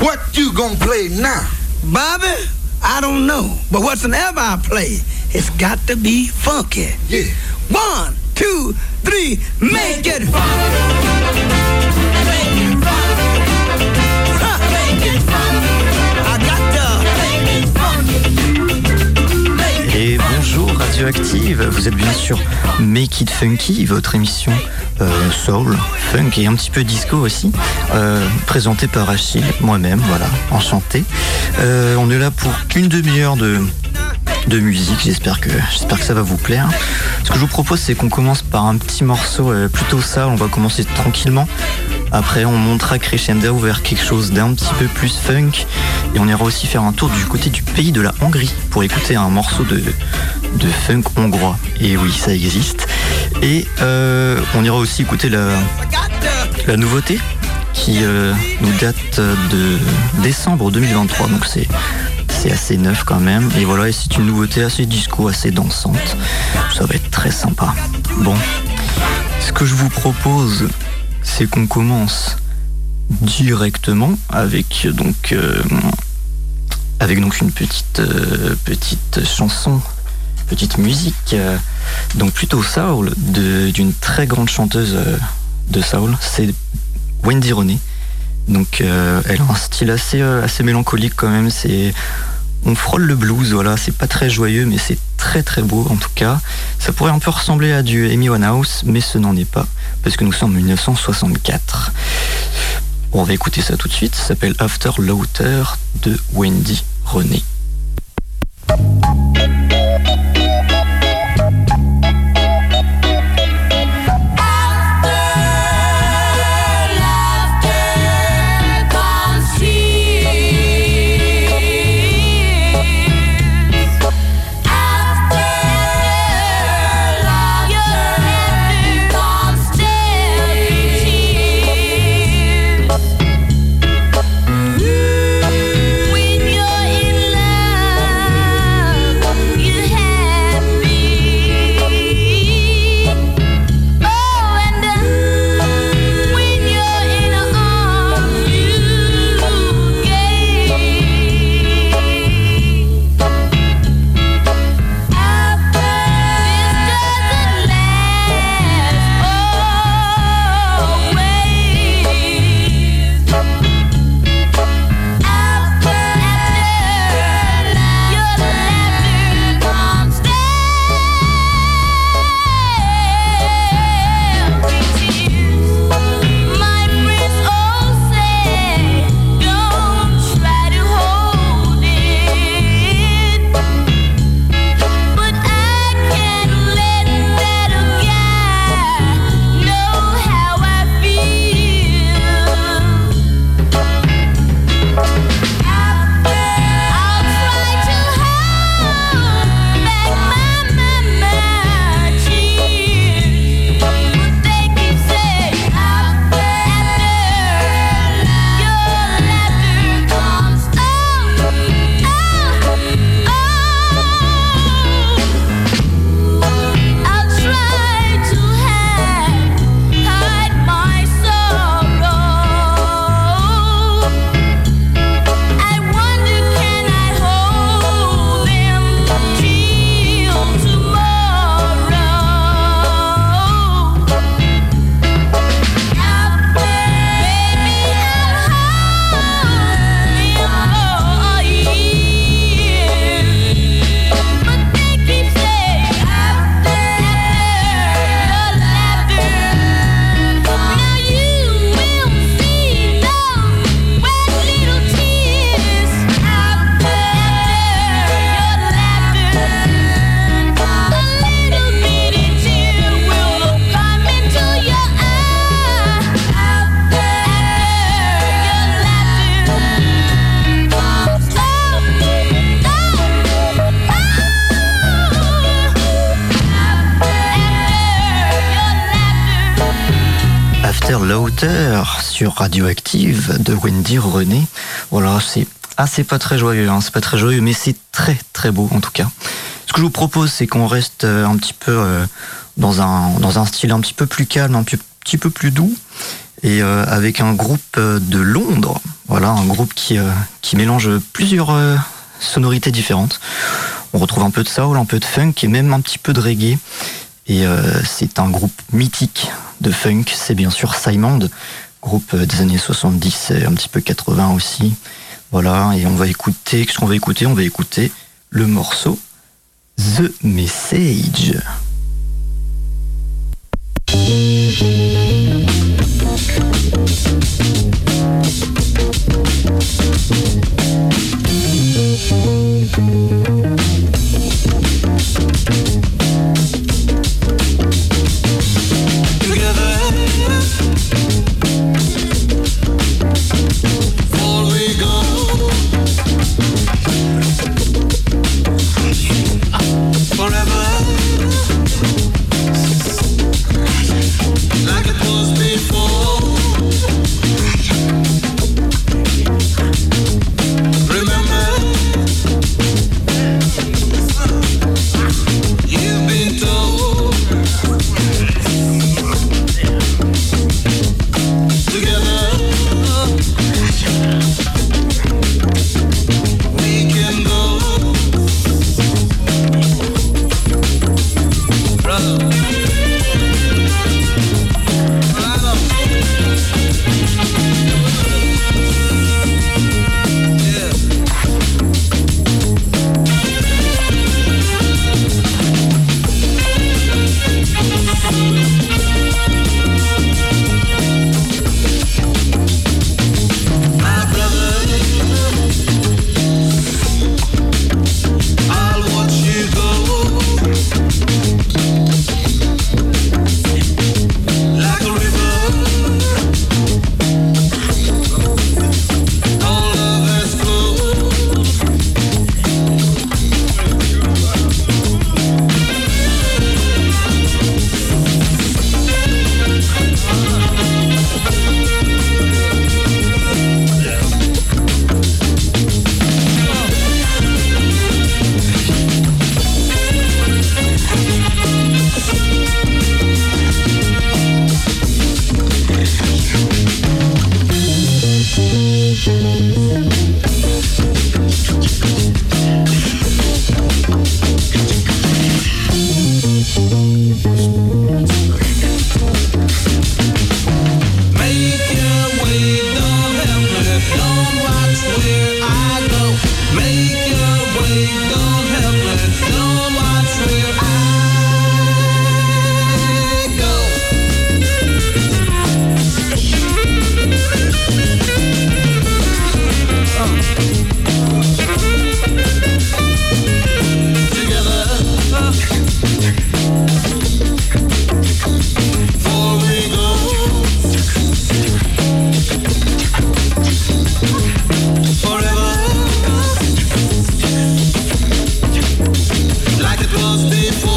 What you gonna play now? Bobby, I don't know. But whatsoever I play, it's got to be funky. Yeah. One, two, three, make it funky. Radioactive, vous êtes bien sûr Make It Funky, votre émission euh, soul, funk et un petit peu disco aussi, euh, présentée par Achille, moi-même, voilà, enchanté. Euh, on est là pour une demi-heure de, de musique, j'espère que, j'espère que ça va vous plaire. Ce que je vous propose, c'est qu'on commence par un petit morceau euh, plutôt ça, on va commencer tranquillement. Après, on montera crescendo vers quelque chose d'un petit peu plus funk. Et on ira aussi faire un tour du côté du pays de la Hongrie pour écouter un morceau de, de funk hongrois. Et oui, ça existe. Et euh, on ira aussi écouter la, la nouveauté qui euh, nous date de décembre 2023. Donc c'est c'est assez neuf quand même. Et voilà, et c'est une nouveauté assez disco, assez dansante. Ça va être très sympa. Bon, ce que je vous propose, c'est qu'on commence directement avec donc euh, avec donc une petite euh, petite chanson, petite musique, euh, donc plutôt soul d'une très grande chanteuse euh, de soul, c'est Wendy Renée. Donc euh, elle a un style assez euh, assez mélancolique quand même. C'est on frôle le blues, voilà. C'est pas très joyeux, mais c'est très très beau en tout cas. Ça pourrait un peu ressembler à du Amy Winehouse, mais ce n'en est pas parce que nous sommes en 1964. On va écouter ça tout de suite. Ça s'appelle After Lauter de Wendy Renée. After Lauter sur Radioactive de Wendy René. Voilà, c'est ah, pas très joyeux, hein, c'est pas très joyeux, mais c'est très très beau en tout cas. Ce que je vous propose, c'est qu'on reste euh, un petit peu euh, dans un dans un style un petit peu plus calme, un petit, peu plus doux. et euh, avec un groupe de Londres. Voilà, un groupe qui, qui mélange plusieurs sonorités différentes. On retrouve un peu de soul, un peu de funk et même un petit peu de reggae. Et euh, c'est un groupe mythique de funk, c'est bien sûr Simon, groupe euh, des années 70 et un petit peu 80 aussi. Voilà, et on va écouter, qu'est-ce qu'on va écouter? On va écouter le morceau The Message. close before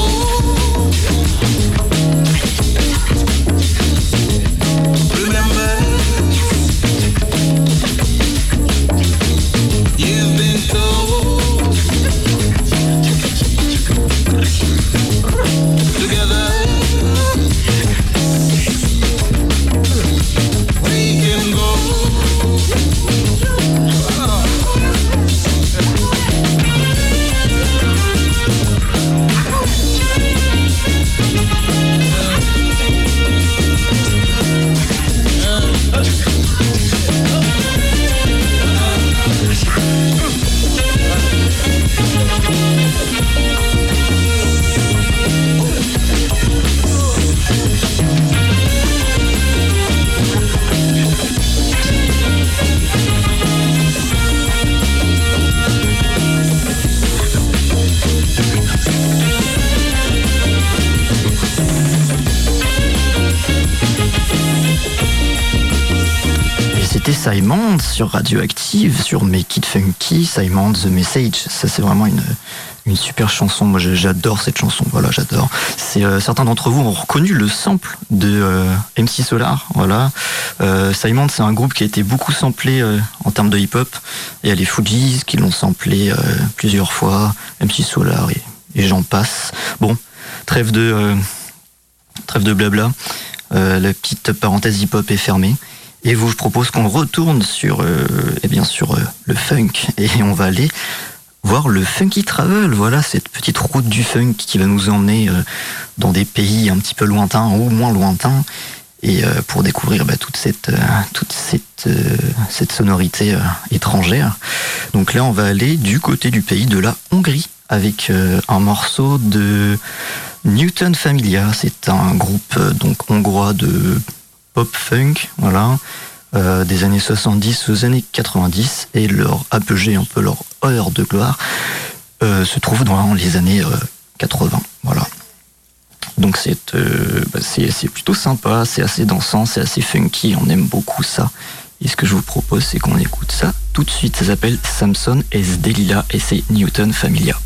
Simon sur Radioactive, sur Make It Funky, Simon The Message. Ça, c'est vraiment une, une super chanson. Moi, j'adore cette chanson. Voilà, j'adore. Euh, certains d'entre vous ont reconnu le sample de euh, MC Solar. Voilà. Euh, Simon, c'est un groupe qui a été beaucoup samplé en termes de hip-hop. Il y a les Fujis qui l'ont samplé plusieurs fois. MC Solar et, et j'en passe. Bon, trêve de trêve de blabla. La petite parenthèse hip-hop est fermée. Et vous, je propose qu'on retourne sur, euh, eh bien, sur euh, le funk. Et on va aller voir le Funky Travel. Voilà, cette petite route du funk qui va nous emmener euh, dans des pays un petit peu lointains ou moins lointains. Et euh, pour découvrir bah, toute cette, toute cette, cette sonorité étrangère. Donc là, on va aller du côté du pays de la Hongrie avec un morceau de Newton Familia. C'est un groupe donc hongrois de pop funk, voilà, euh, des années 70 aux années 90 et leur apogée, un peu leur heure de gloire, euh, se trouve dans les années euh, 80, voilà. Donc c'est euh, bah, c'est c'est plutôt sympa, c'est assez dansant, c'est assez funky, on aime beaucoup ça. Et ce que je vous propose, c'est qu'on écoute ça tout de suite. Ça s'appelle Samson S. Delilah et c'est Newton Familia.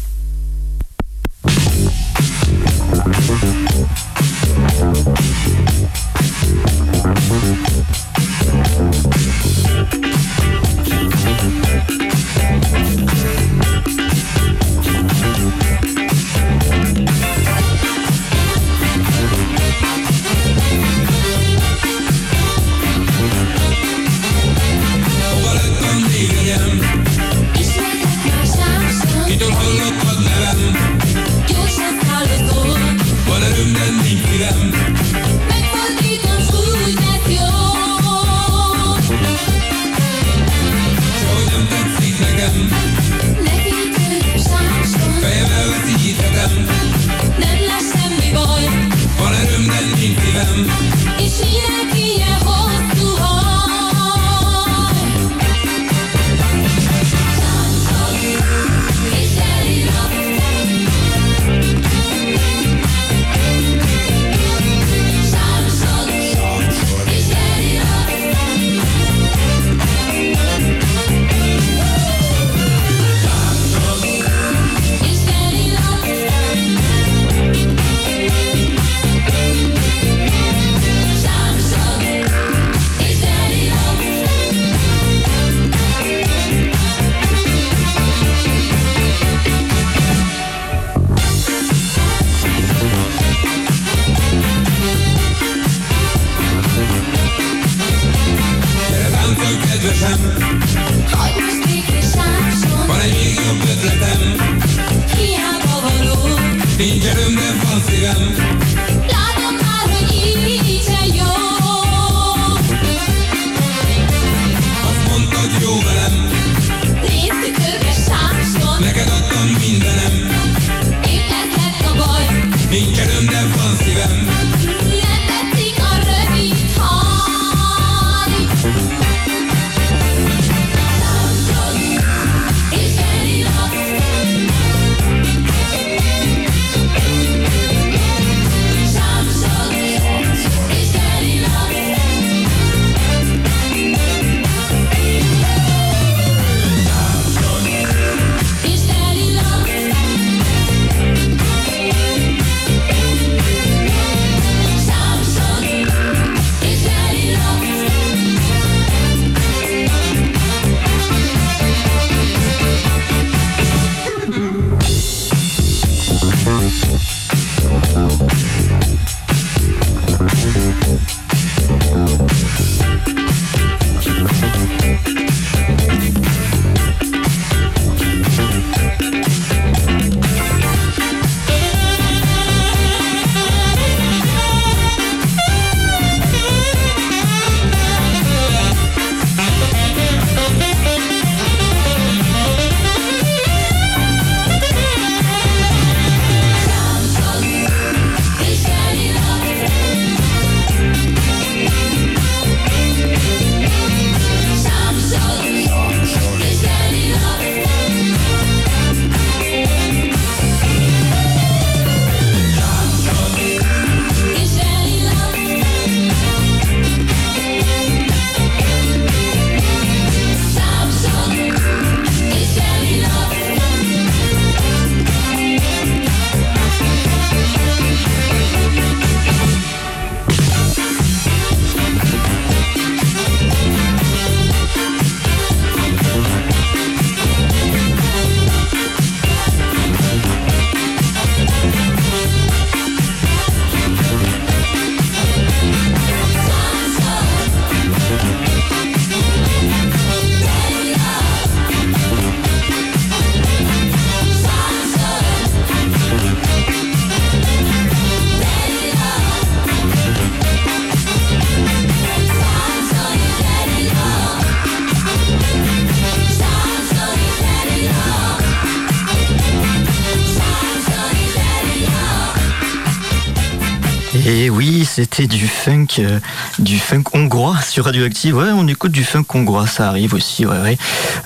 Du funk, euh, du funk hongrois sur Radioactive. Ouais, on écoute du funk hongrois, ça arrive aussi, ouais, ouais.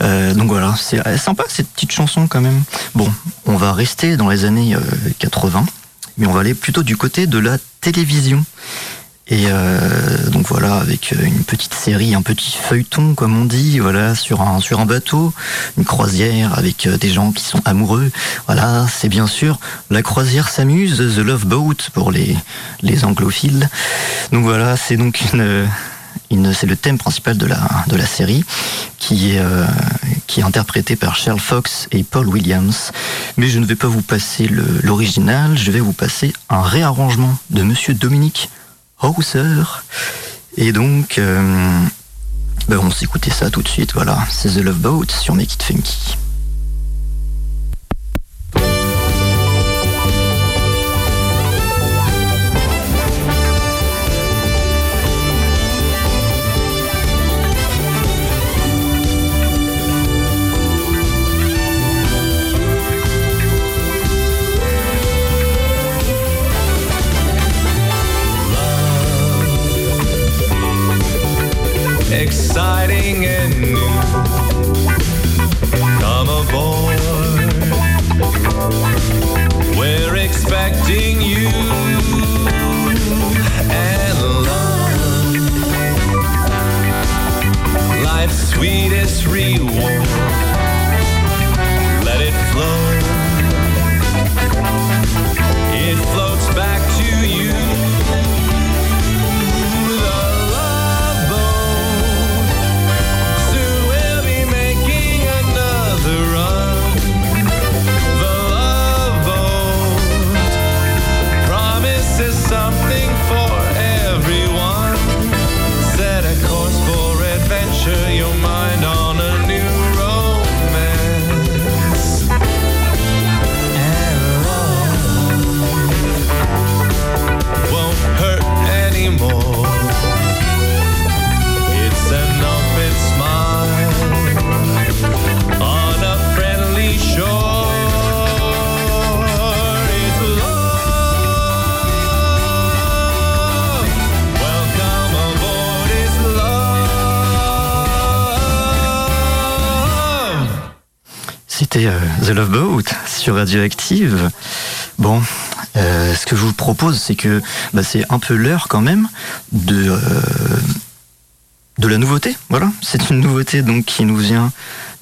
Euh, donc voilà, c'est euh, sympa cette petite chanson quand même. Bon, on va rester dans les années euh, 80, mais on va aller plutôt du côté de la télévision. Et euh, donc voilà, avec euh, une petite série, un petit feuilleton, comme on dit, voilà, sur un sur un bateau, une croisière avec euh, des gens qui sont amoureux. Voilà, c'est bien sûr la croisière s'amuse, The Love Boat pour les les anglophiles. Donc voilà, c'est donc une c'est le thème principal de la, de la série qui est, euh, qui est interprété par Cheryl Fox et Paul Williams. Mais je ne vais pas vous passer l'original, je vais vous passer un réarrangement de Monsieur Dominique Hauser. Et donc, euh, ben, on s'écoutait ça tout de suite, voilà. C'est The Love Boat sur Make Funky. Exciting and new. Come aboard. We're expecting you and love. Life's sweetest reward. Euh, The Love Boat sur Radioactive. Bon, euh, ce que je vous propose, c'est que bah, c'est un peu l'heure quand même de euh, de la nouveauté. Voilà, c'est une nouveauté donc qui nous vient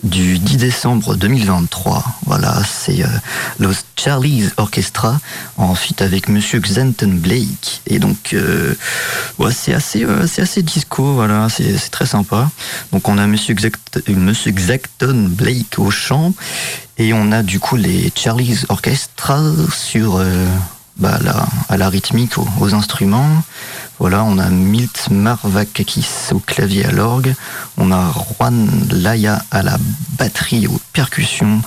du 10 décembre 2023. Voilà, c'est euh, Los Charlie's Orchestra en feat avec Monsieur Xanton Blake. Et donc, euh, ouais, c'est assez, euh, c'est assez disco. Voilà, c'est très sympa. Donc, on a Monsieur, Xact- Monsieur Xacton Blake au chant et on a du coup les Charlie's Orchestra sur euh, bah, à la rythmique, aux instruments. Voilà, on a Milt Marvakakis au clavier à l'orgue, on a Juan Laya à la batterie aux percussions,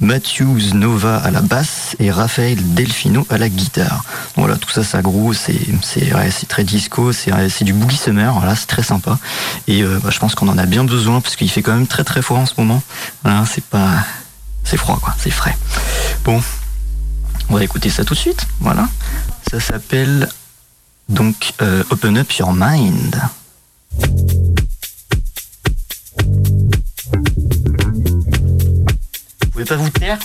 Matthews Nova à la basse et Raphaël Delfino à la guitare. Voilà, tout ça, ça c'est c'est ouais, c'est très disco, c'est du boogie summer, c'est très sympa. Et euh, bah, je pense qu'on en a bien besoin parce qu'il fait quand même très très froid en ce moment. C'est pas, c'est froid quoi, c'est frais. Bon, on va écouter ça tout de suite. Voilà, ça s'appelle donc, euh, open up your mind. Vous pouvez pas vous taire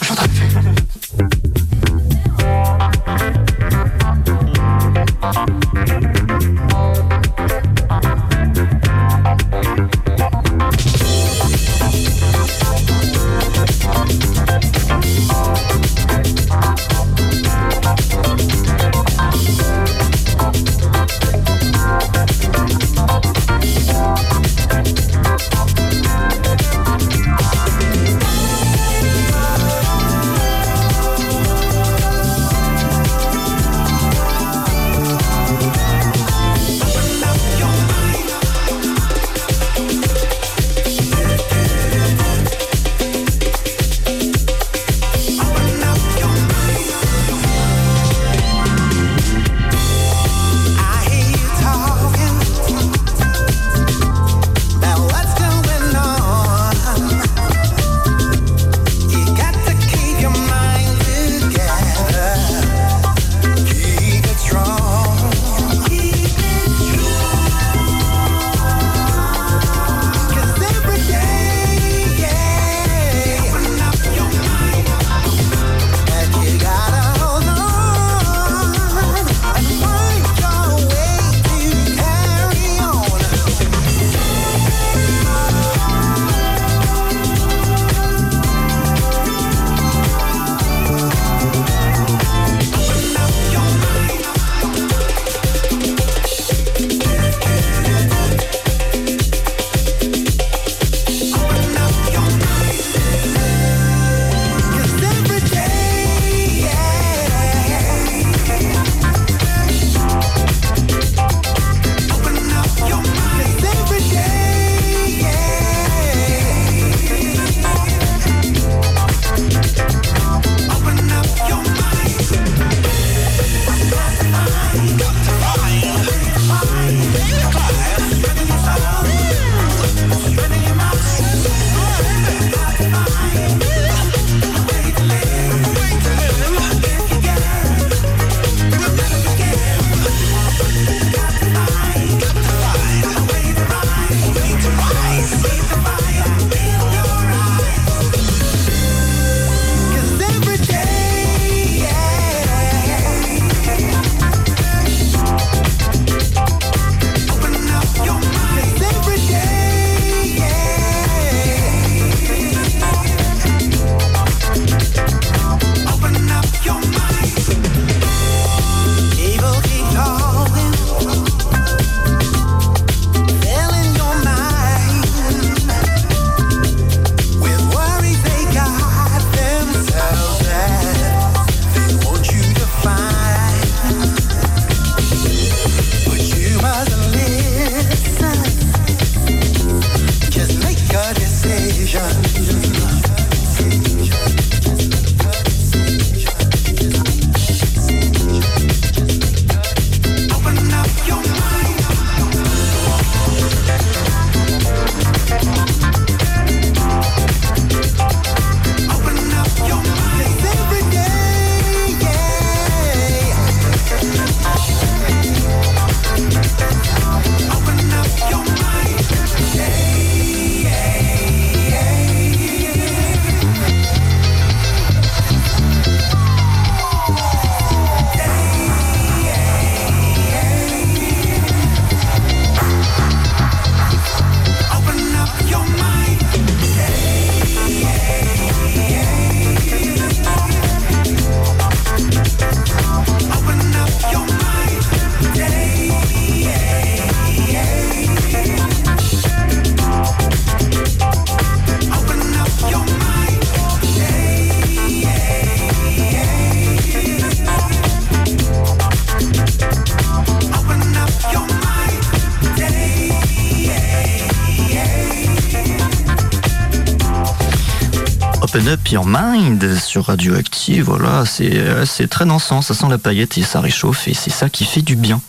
Open Up Your Mind sur Radioactive. Voilà, c'est euh, c'est très dansant, ça sent la paillette et ça réchauffe et c'est ça qui fait du bien.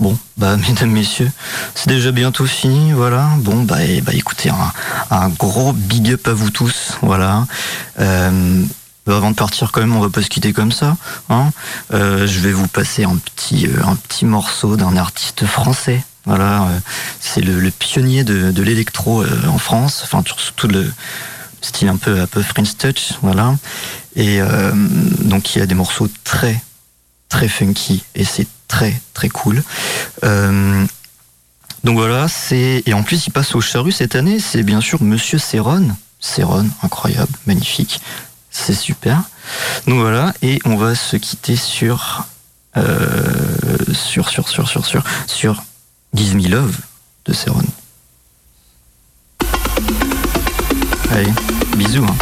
Bon, bah mesdames, messieurs, c'est déjà bientôt fini, voilà. Bon, bah, et, bah écoutez, un, gros big up à vous tous, voilà. Euh, avant de partir quand même, on va pas se quitter comme ça. Hein Euh, je vais vous passer un petit, morceau d'un artiste français. Voilà, c'est le, pionnier de, l'électro en France, enfin surtout le style un peu, un peu French touch, voilà. Et euh, donc il y a des morceaux très, très funky et c'est très, très cool. Euh, donc voilà, c'est et en plus il passe au Charru cette année, c'est bien sûr Monsieur Céron. Céron, incroyable, magnifique, c'est super. Donc voilà, et on va se quitter sur euh, sur sur sur sur sur sur Give Me Love de Céron. Allez, bisous. Hein.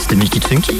C'était Make Funky.